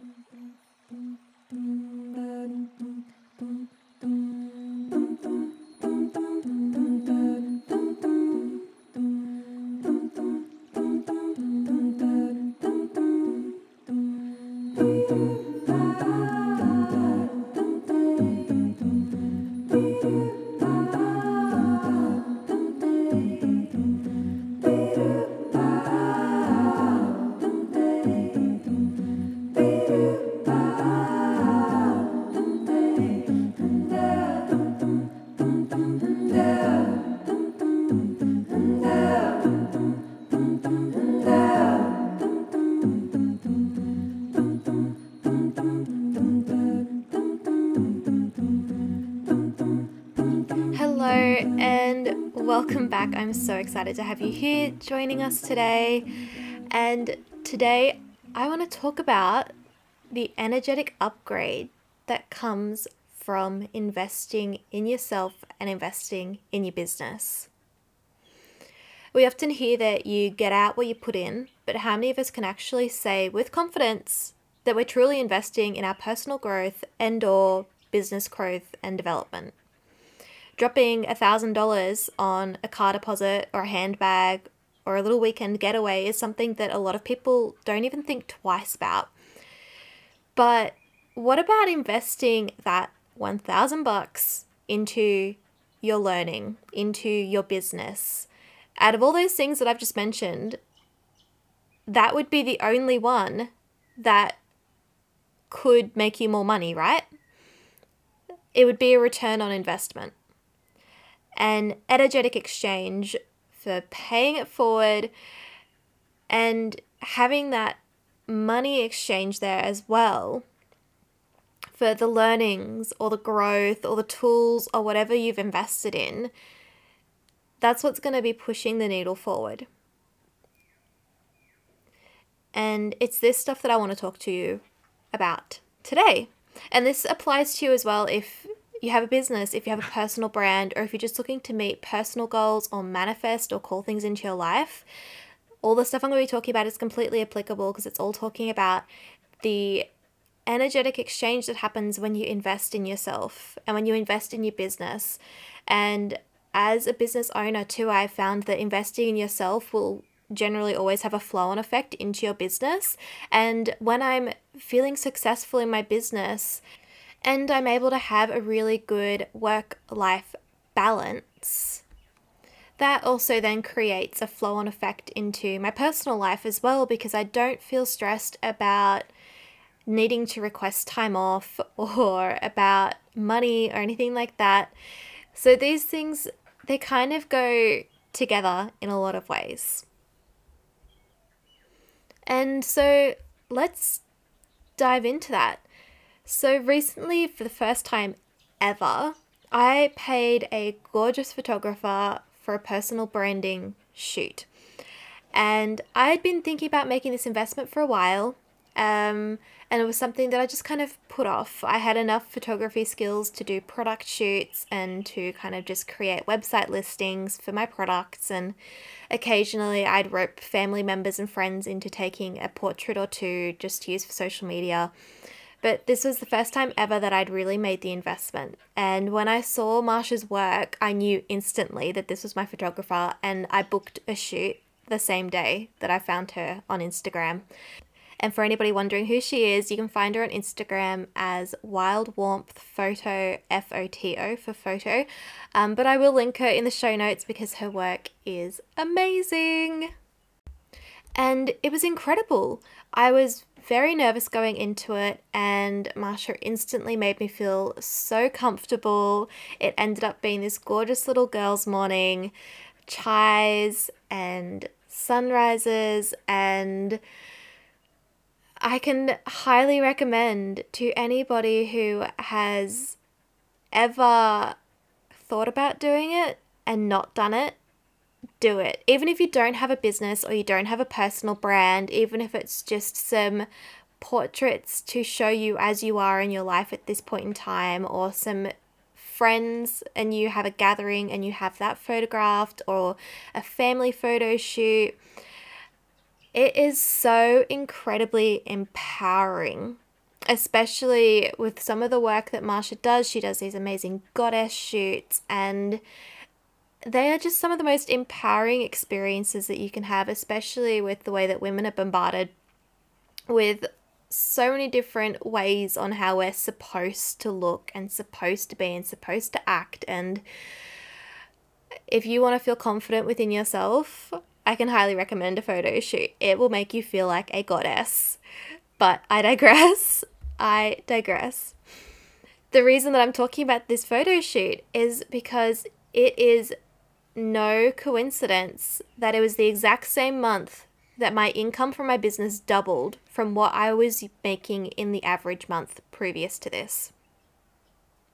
Hello and welcome back. I'm so excited to have you here joining us today. And today I want to talk about the energetic upgrade that comes from investing in yourself and investing in your business. We often hear that you get out what you put in, but how many of us can actually say with confidence that we're truly investing in our personal growth and or business growth and development? Dropping $1,000 on a car deposit or a handbag or a little weekend getaway is something that a lot of people don't even think twice about. But what about investing that 1000 bucks into your learning, into your business? Out of all those things that I've just mentioned, that would be the only one that could make you more money, right? It would be a return on investment an energetic exchange for paying it forward and having that money exchange there as well for the learnings or the growth or the tools or whatever you've invested in, that's what's going to be pushing the needle forward. And it's this stuff that I want to talk to you about today. And this applies to you as well if you have a business, if you have a personal brand, or if you're just looking to meet personal goals or manifest or call things into your life, all the stuff I'm going to be talking about is completely applicable because it's all talking about the energetic exchange that happens when you invest in yourself and when you invest in your business. And as a business owner, too, I found that investing in yourself will generally always have a flow on effect into your business. And when I'm feeling successful in my business, and I'm able to have a really good work life balance. That also then creates a flow on effect into my personal life as well because I don't feel stressed about needing to request time off or about money or anything like that. So these things, they kind of go together in a lot of ways. And so let's dive into that. So, recently, for the first time ever, I paid a gorgeous photographer for a personal branding shoot. And I had been thinking about making this investment for a while. Um, and it was something that I just kind of put off. I had enough photography skills to do product shoots and to kind of just create website listings for my products. And occasionally I'd rope family members and friends into taking a portrait or two just to use for social media. But this was the first time ever that I'd really made the investment. And when I saw Marsha's work, I knew instantly that this was my photographer, and I booked a shoot the same day that I found her on Instagram. And for anybody wondering who she is, you can find her on Instagram as Wild Warmth Foto, F O T O for photo. Um, but I will link her in the show notes because her work is amazing. And it was incredible. I was very nervous going into it, and Marsha instantly made me feel so comfortable. It ended up being this gorgeous little girls' morning, chais and sunrises, and I can highly recommend to anybody who has ever thought about doing it and not done it do it. Even if you don't have a business or you don't have a personal brand, even if it's just some portraits to show you as you are in your life at this point in time, or some friends and you have a gathering and you have that photographed, or a family photo shoot. It is so incredibly empowering especially with some of the work that Marsha does. She does these amazing goddess shoots, and they are just some of the most empowering experiences that you can have, especially with the way that women are bombarded with so many different ways on how we're supposed to look and supposed to be and supposed to act. And if you want to feel confident within yourself, I can highly recommend a photo shoot. It will make you feel like a goddess. But I digress. I digress. The reason that I'm talking about this photo shoot is because it is no coincidence that it was the exact same month that my income from my business doubled from what I was making in the average month previous to this.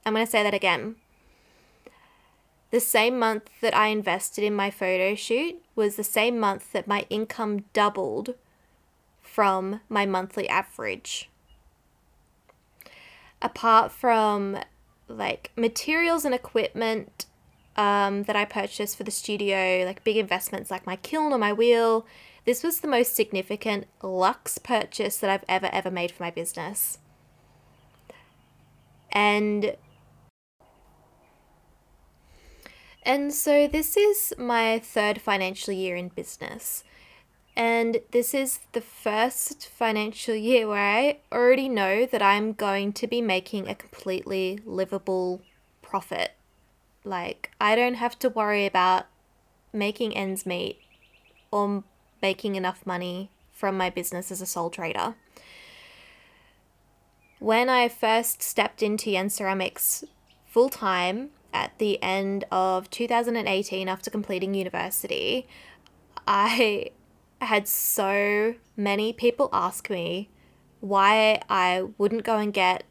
I'm going to say that again. The same month that I invested in my photo shoot was the same month that my income doubled from my monthly average. Apart from like materials and equipment um, that I purchased for the studio, like big investments like my kiln or my wheel, this was the most significant luxe purchase that I've ever, ever made for my business. And and so this is my third financial year in business. And this is the first financial year where I already know that I'm going to be making a completely livable profit. Like, I don't have to worry about making ends meet or making enough money from my business as a sole trader. When I first stepped into Yen Ceramics full time at the end of 2018 after completing university, I had so many people ask me why I wouldn't go and get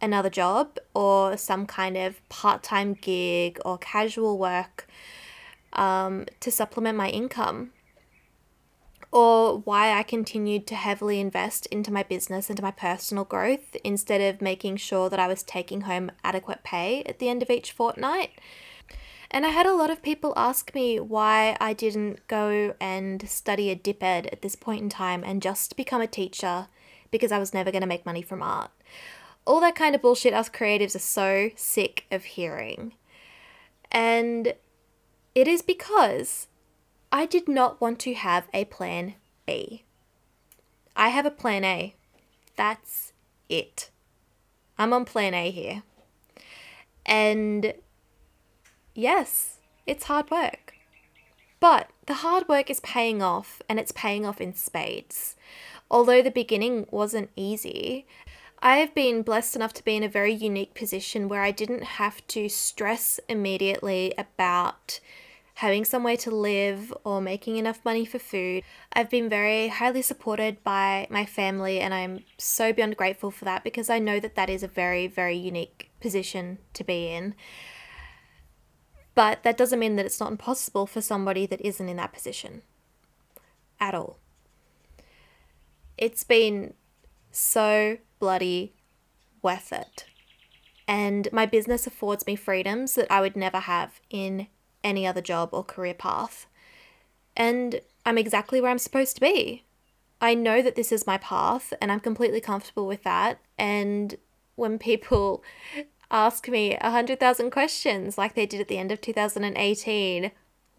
another job or some kind of part time gig or casual work um, to supplement my income or why I continued to heavily invest into my business, into my personal growth, instead of making sure that I was taking home adequate pay at the end of each fortnight. And I had a lot of people ask me why I didn't go and study a dip ed at this point in time and just become a teacher because I was never going to make money from art. All that kind of bullshit us creatives are so sick of hearing. And it is because I did not want to have a plan B. I have a plan A. That's it. I'm on plan A here. And yes, it's hard work. But the hard work is paying off and it's paying off in spades. Although the beginning wasn't easy, I have been blessed enough to be in a very unique position where I didn't have to stress immediately about having somewhere to live or making enough money for food. I've been very highly supported by my family, and I'm so beyond grateful for that because I know that that is a very, very unique position to be in. But that doesn't mean that it's not impossible for somebody that isn't in that position at all. It's been so bloody worth it. And my business affords me freedoms that I would never have in any other job or career path. And I'm exactly where I'm supposed to be. I know that this is my path and I'm completely comfortable with that. And when people ask me a hundred thousand questions like they did at the end of 2018,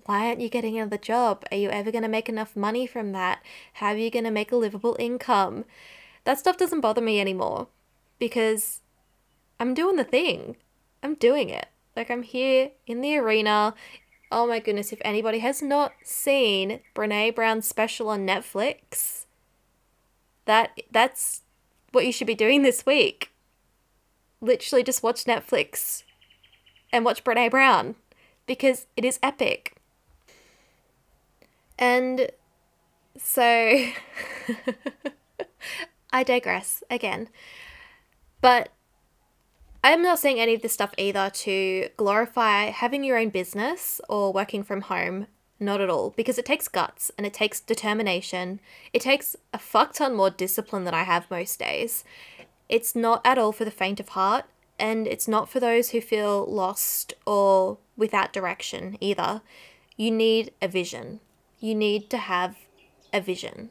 why aren't you getting another job? Are you ever going to make enough money from that? How are you going to make a livable income? That stuff doesn't bother me anymore because I'm doing the thing. I'm doing it. Like I'm here in the arena. Oh my goodness, if anybody has not seen Brene Brown's special on Netflix, that that's what you should be doing this week. Literally just watch Netflix and watch Brene Brown because it is epic. And so I digress again. But I'm not saying any of this stuff either to glorify having your own business or working from home. Not at all, because it takes guts and it takes determination. It takes a fuck ton more discipline than I have most days. It's not at all for the faint of heart, and it's not for those who feel lost or without direction either. You need a vision. You need to have a vision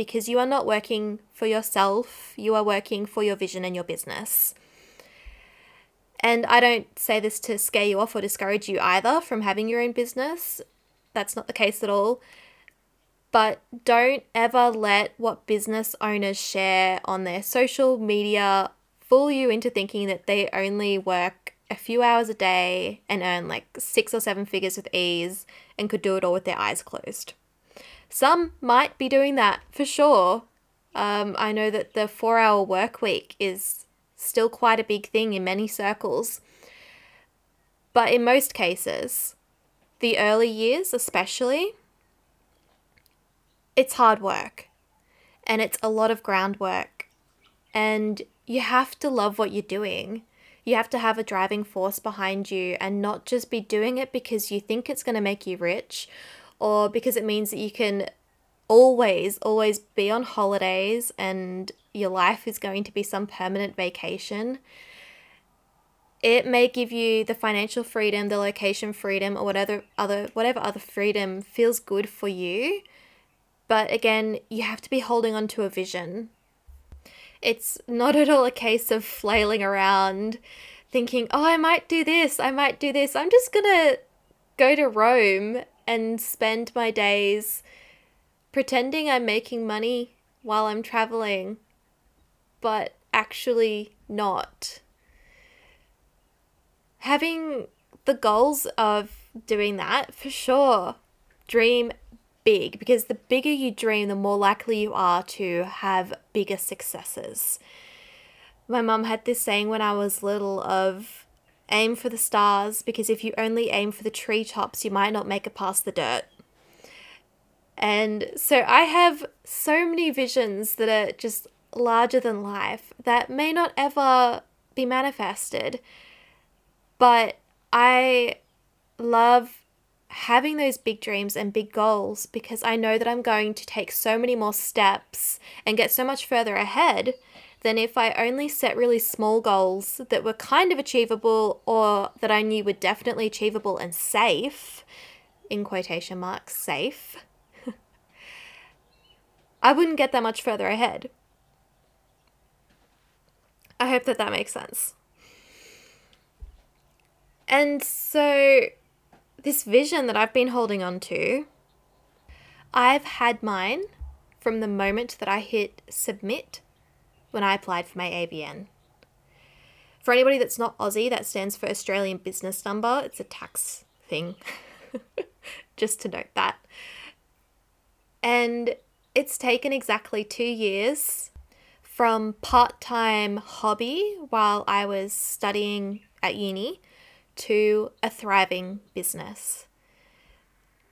because you are not working for yourself, you are working for your vision and your business. And I don't say this to scare you off or discourage you either from having your own business. That's not the case at all. But don't ever let what business owners share on their social media fool you into thinking that they only work a few hours a day and earn like six or seven figures with ease and could do it all with their eyes closed. Some might be doing that for sure. Um, I know that the four hour work week is still quite a big thing in many circles. But in most cases, the early years especially, it's hard work and it's a lot of groundwork. And you have to love what you're doing. You have to have a driving force behind you and not just be doing it because you think it's going to make you rich or because it means that you can always, always be on holidays and your life is going to be some permanent vacation. It may give you the financial freedom, the location freedom, or whatever other whatever other freedom feels good for you. But again, you have to be holding on to a vision. It's not at all a case of flailing around thinking, oh, I might do this, I might do this. I'm just going to go to Rome and spend my days pretending I'm making money while I'm traveling, but actually not. Having the goals of doing that, for sure, dream big because the bigger you dream, the more likely you are to have bigger successes. My mum had this saying when I was little of aim for the stars because if you only aim for the treetops, you might not make it past the dirt. And so I have so many visions that are just larger than life that may not ever be manifested. But I love having those big dreams and big goals because I know that I'm going to take so many more steps and get so much further ahead than if I only set really small goals that were kind of achievable or that I knew were definitely achievable and safe, in quotation marks, safe. I wouldn't get that much further ahead. I hope that that makes sense. And so this vision that I've been holding on to, I've had mine from the moment that I hit submit when I applied for my ABN. For anybody that's not Aussie, that stands for Australian Business Number. It's a tax thing, just to note that. And it's taken exactly two years from part time hobby while I was studying at uni to a thriving business.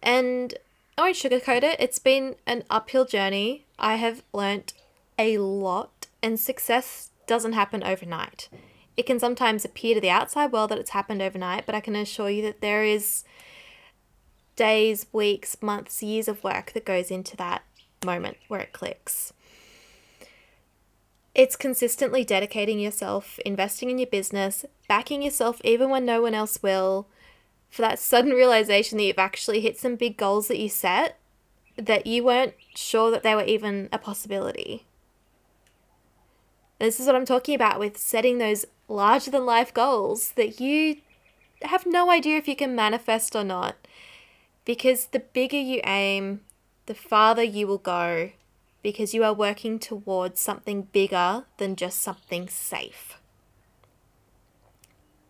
And I won't sugarcoat it, it's been an uphill journey. I have learnt a lot, and success doesn't happen overnight. It can sometimes appear to the outside world that it's happened overnight, but I can assure you that there is days, weeks, months, years of work that goes into that moment where it clicks. It's consistently dedicating yourself, investing in your business, backing yourself even when no one else will, for that sudden realization that you've actually hit some big goals that you set that you weren't sure that they were even a possibility. This is what I'm talking about with setting those larger than life goals that you have no idea if you can manifest or not. Because the bigger you aim, the farther you will go because you are working towards something bigger than just something safe.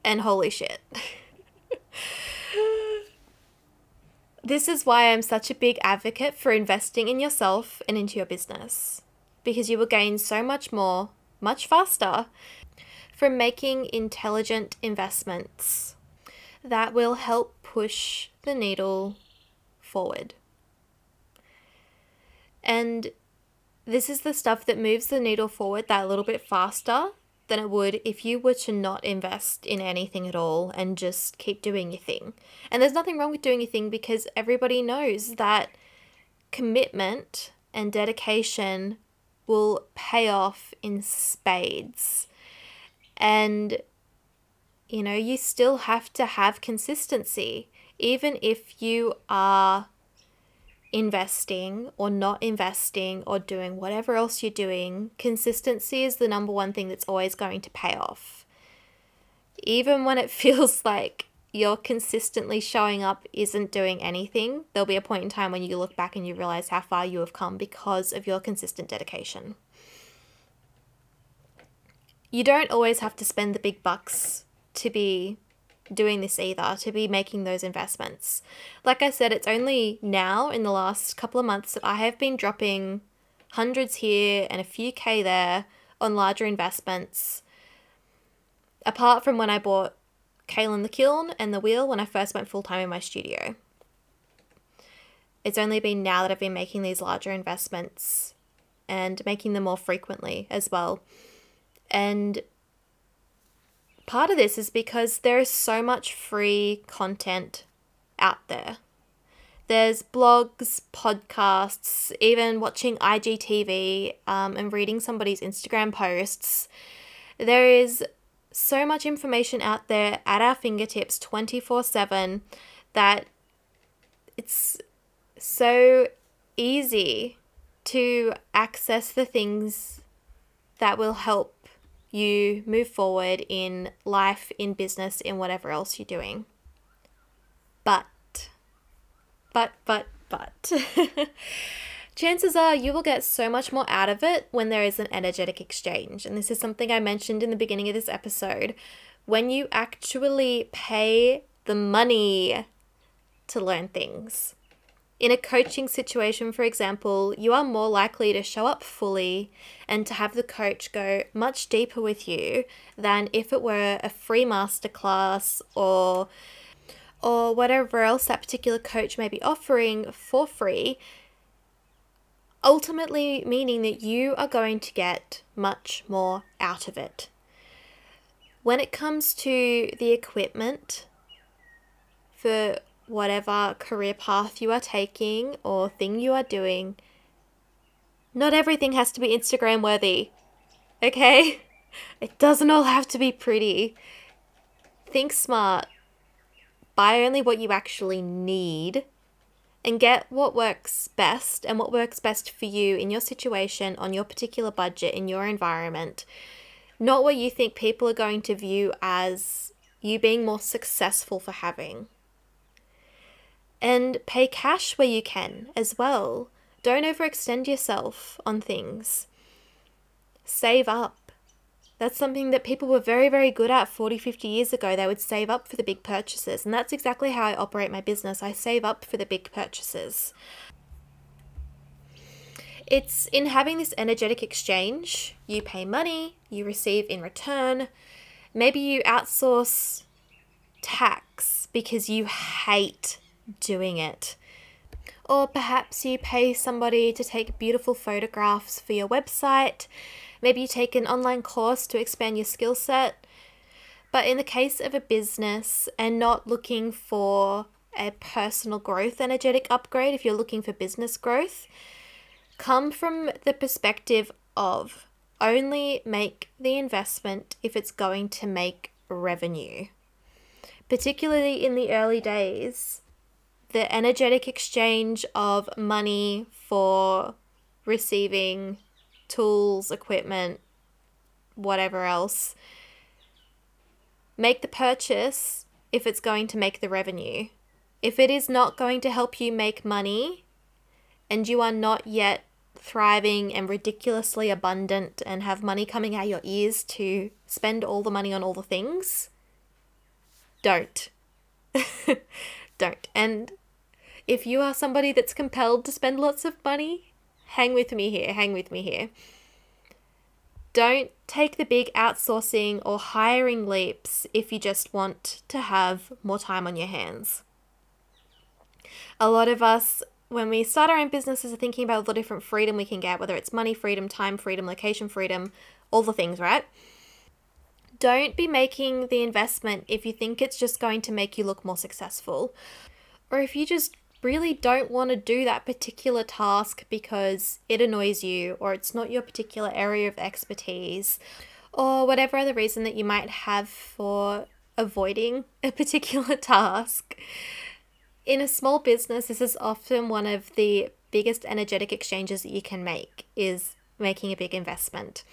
And holy shit. this is why I'm such a big advocate for investing in yourself and into your business because you will gain so much more, much faster from making intelligent investments that will help push the needle forward. And this is the stuff that moves the needle forward that a little bit faster than it would if you were to not invest in anything at all and just keep doing your thing. And there's nothing wrong with doing your thing because everybody knows that commitment and dedication will pay off in spades. And, you know, you still have to have consistency. Even if you are investing or not investing or doing whatever else you're doing, consistency is the number one thing that's always going to pay off. Even when it feels like you're consistently showing up isn't doing anything, there'll be a point in time when you look back and you realize how far you have come because of your consistent dedication. You don't always have to spend the big bucks to be doing this either, to be making those investments. Like I said, it's only now in the last couple of months that I have been dropping hundreds here and a few K there on larger investments. Apart from when I bought Kaylin the Kiln and the Wheel when I first went full time in my studio. It's only been now that I've been making these larger investments and making them more frequently as well. And part of this is because there is so much free content out there. There's blogs, podcasts, even watching IGTV um, and reading somebody's Instagram posts. There is so much information out there at our fingertips 24 7 that it's so easy to access the things that will help you move forward in life, in business, in whatever else you're doing. But, but, but, but, chances are you will get so much more out of it when there is an energetic exchange. And this is something I mentioned in the beginning of this episode. When you actually pay the money to learn things. In a coaching situation, for example, you are more likely to show up fully and to have the coach go much deeper with you than if it were a free masterclass or or whatever else that particular coach may be offering for free. Ultimately, meaning that you are going to get much more out of it. When it comes to the equipment for whatever career path you are taking or thing you are doing, not everything has to be Instagram worthy. Okay? It doesn't all have to be pretty. Think smart. Buy only what you actually need and get what works best and what works best for you in your situation, on your particular budget, in your environment. Not what you think people are going to view as you being more successful for having. And pay cash where you can as well. Don't overextend yourself on things. Save up. That's something that people were very, very good at 40, 50 years ago. They would save up for the big purchases. And that's exactly how I operate my business. I save up for the big purchases. It's in having this energetic exchange. You pay money, you receive in return. Maybe you outsource tax because you hate doing it. Or perhaps you pay somebody to take beautiful photographs for your website. Maybe you take an online course to expand your skill set. But in the case of a business and not looking for a personal growth energetic upgrade, if you're looking for business growth, come from the perspective of only make the investment if it's going to make revenue. Particularly in the early days, the energetic exchange of money for receiving tools, equipment, whatever else. Make the purchase if it's going to make the revenue. If it is not going to help you make money and you are not yet thriving and ridiculously abundant and have money coming out your ears to spend all the money on all the things, don't. don't. And if you are somebody that's compelled to spend lots of money, hang with me here, hang with me here. Don't take the big outsourcing or hiring leaps if you just want to have more time on your hands. A lot of us, when we start our own businesses, are thinking about all the different freedom we can get, whether it's money freedom, time freedom, location freedom, all the things, right? Don't be making the investment if you think it's just going to make you look more successful. Or if you just really don't want to do that particular task because it annoys you or it's not your particular area of expertise or whatever other reason that you might have for avoiding a particular task, in a small business, this is often one of the biggest energetic exchanges that you can make is making a big investment.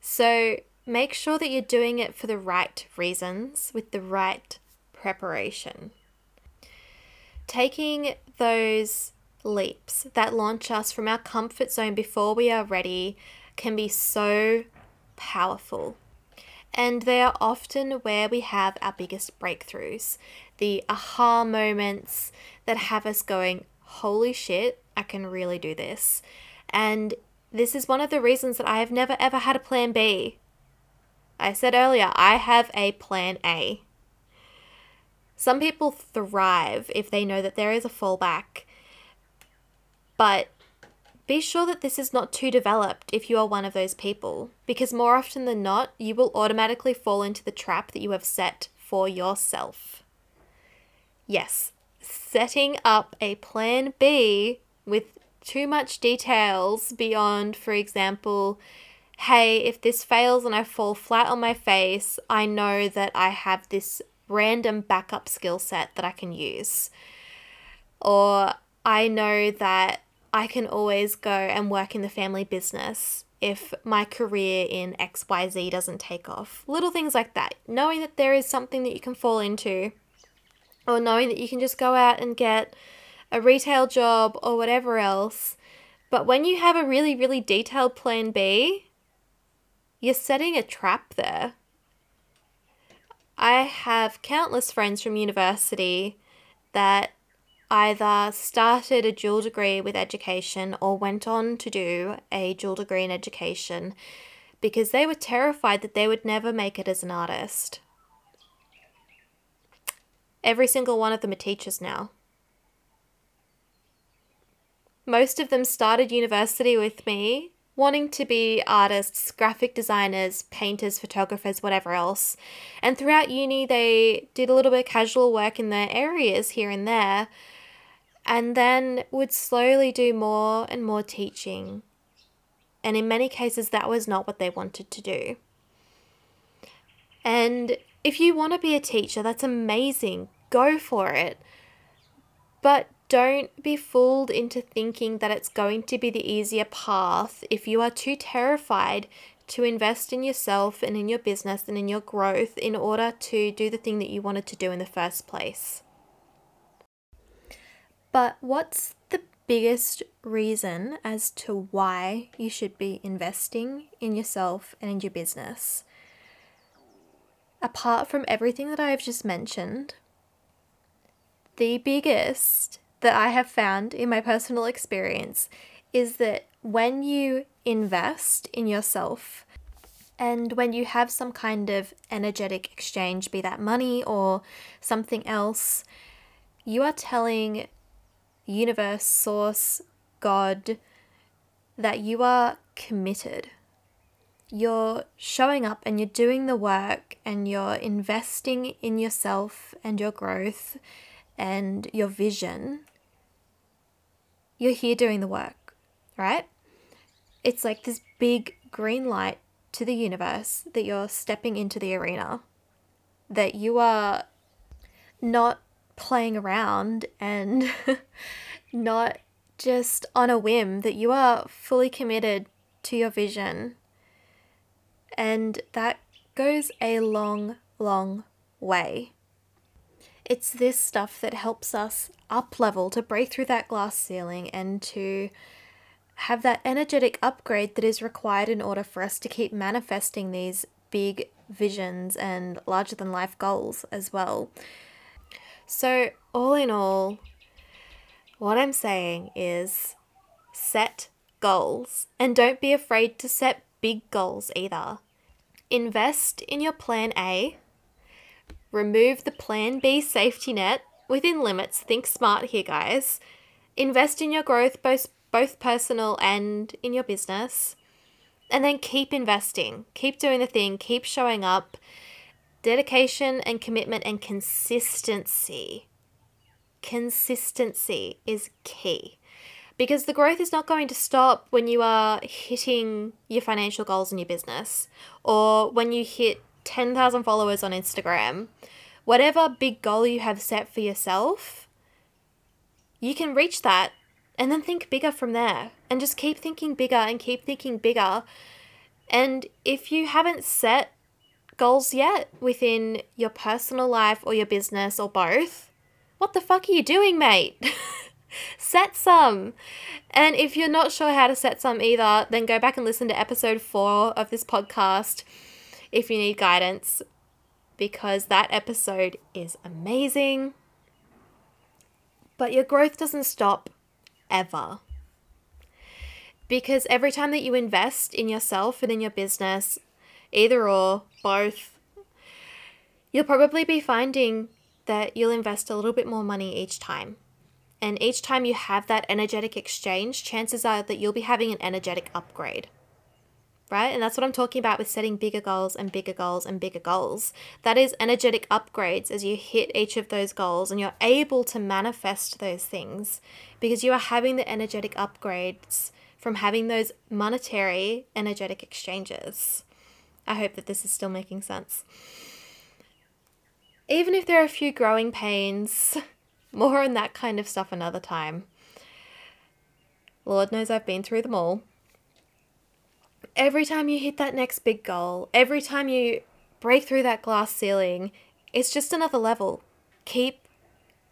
So make sure that you're doing it for the right reasons with the right preparation. Taking those leaps that launch us from our comfort zone before we are ready can be so powerful. And they are often where we have our biggest breakthroughs, the aha moments that have us going, holy shit, I can really do this. And this is one of the reasons that I have never ever had a plan B. I said earlier, I have a plan A. Some people thrive if they know that there is a fallback, but be sure that this is not too developed if you are one of those people, because more often than not, you will automatically fall into the trap that you have set for yourself. Yes, setting up a plan B with too much details beyond, for example, hey, if this fails and I fall flat on my face, I know that I have this random backup skill set that I can use. Or I know that I can always go and work in the family business if my career in XYZ doesn't take off. Little things like that. Knowing that there is something that you can fall into, or knowing that you can just go out and get a retail job or whatever else. But when you have a really, really detailed plan B, you're setting a trap there. I have countless friends from university that either started a dual degree with education or went on to do a dual degree in education because they were terrified that they would never make it as an artist. Every single one of them are teachers now. Most of them started university with me wanting to be artists, graphic designers, painters, photographers, whatever else. And throughout uni, they did a little bit of casual work in their areas here and there, and then would slowly do more and more teaching. And in many cases, that was not what they wanted to do. And if you want to be a teacher, that's amazing. Go for it. But don't be fooled into thinking that it's going to be the easier path if you are too terrified to invest in yourself and in your business and in your growth in order to do the thing that you wanted to do in the first place. But what's the biggest reason as to why you should be investing in yourself and in your business? Apart from everything that I've just mentioned, the biggest that I have found in my personal experience is that when you invest in yourself and when you have some kind of energetic exchange, be that money or something else, you are telling universe, source, God that you are committed. You're showing up and you're doing the work and you're investing in yourself and your growth and your vision you're here doing the work, right? It's like this big green light to the universe that you're stepping into the arena, that you are not playing around and not just on a whim, that you are fully committed to your vision. And that goes a long, long way. It's this stuff that helps us up level to break through that glass ceiling and to have that energetic upgrade that is required in order for us to keep manifesting these big visions and larger than life goals as well. So, all in all, what I'm saying is set goals and don't be afraid to set big goals either. Invest in your plan A Remove the Plan B safety net within limits. Think smart here, guys. Invest in your growth, both, both personal and in your business. And then keep investing. Keep doing the thing. Keep showing up. Dedication and commitment and consistency. Consistency is key because the growth is not going to stop when you are hitting your financial goals in your business or when you hit 10,000 followers on Instagram, whatever big goal you have set for yourself, you can reach that and then think bigger from there and just keep thinking bigger and keep thinking bigger. And if you haven't set goals yet within your personal life or your business or both, what the fuck are you doing, mate? set some. And if you're not sure how to set some either, then go back and listen to episode four of this podcast if you need guidance, because that episode is amazing. But your growth doesn't stop ever. Because every time that you invest in yourself and in your business, either or, both, you'll probably be finding that you'll invest a little bit more money each time. And each time you have that energetic exchange, chances are that you'll be having an energetic upgrade right? And that's what I'm talking about with setting bigger goals and bigger goals and bigger goals. That is energetic upgrades as you hit each of those goals and you're able to manifest those things because you are having the energetic upgrades from having those monetary energetic exchanges. I hope that this is still making sense. Even if there are a few growing pains, more on that kind of stuff another time. Lord knows I've been through them all every time you hit that next big goal, every time you break through that glass ceiling, it's just another level. Keep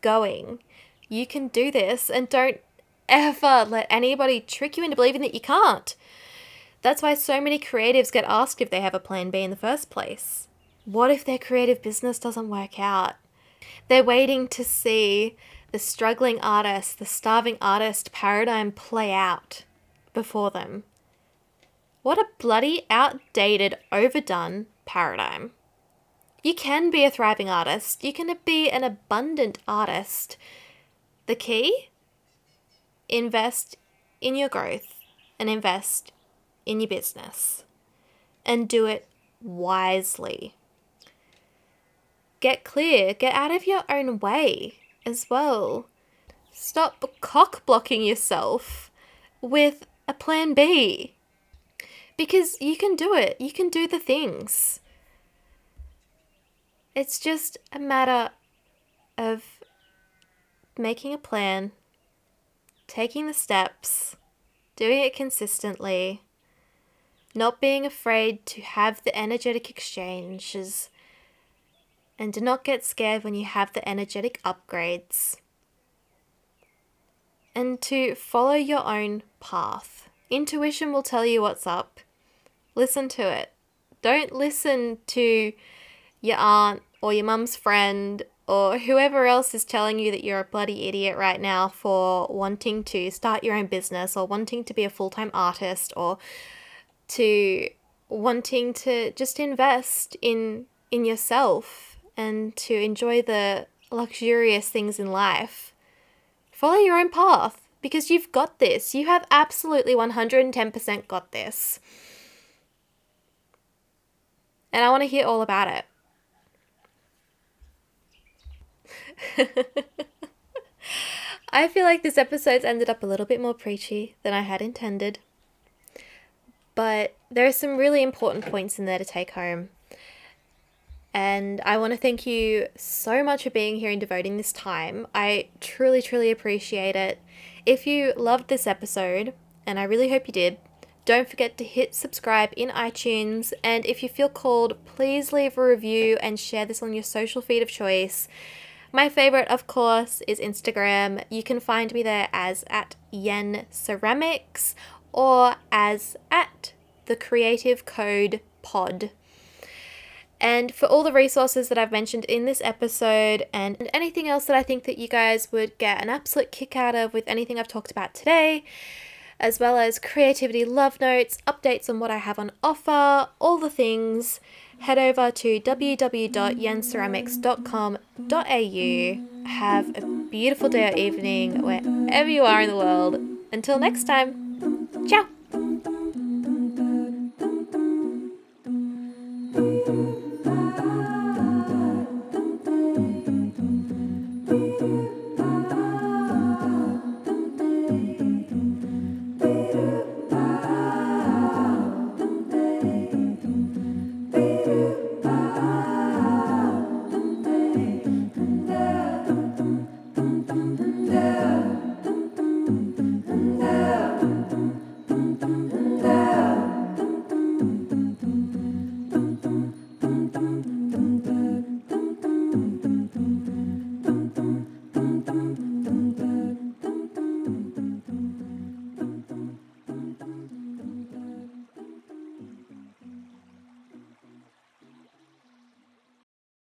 going. You can do this and don't ever let anybody trick you into believing that you can't. That's why so many creatives get asked if they have a plan B in the first place. What if their creative business doesn't work out? They're waiting to see the struggling artist, the starving artist paradigm play out before them. What a bloody outdated, overdone paradigm. You can be a thriving artist, you can be an abundant artist. The key? Invest in your growth and invest in your business and do it wisely. Get clear, get out of your own way as well. Stop cock blocking yourself with a plan B because you can do it. You can do the things. It's just a matter of making a plan, taking the steps, doing it consistently, not being afraid to have the energetic exchanges, and do not get scared when you have the energetic upgrades, and to follow your own path. Intuition will tell you what's up. Listen to it. Don't listen to your aunt or your mum's friend or whoever else is telling you that you're a bloody idiot right now for wanting to start your own business or wanting to be a full time artist or to wanting to just invest in in yourself and to enjoy the luxurious things in life. Follow your own path because you've got this. You have absolutely 110% got this and I want to hear all about it. I feel like this episode's ended up a little bit more preachy than I had intended. But there are some really important points in there to take home. And I want to thank you so much for being here and devoting this time. I truly, truly appreciate it. If you loved this episode, and I really hope you did, don't forget to hit subscribe in iTunes, and if you feel called, please leave a review and share this on your social feed of choice. My favorite, of course, is Instagram. You can find me there as at Yen Ceramics or as at the Creative Code Pod. And for all the resources that I've mentioned in this episode and anything else that I think that you guys would get an absolute kick out of with anything I've talked about today, as well as creativity love notes, updates on what I have on offer, all the things, head over to www.yenceramics.com.au. Have a beautiful day or evening wherever you are in the world. Until next time, ciao!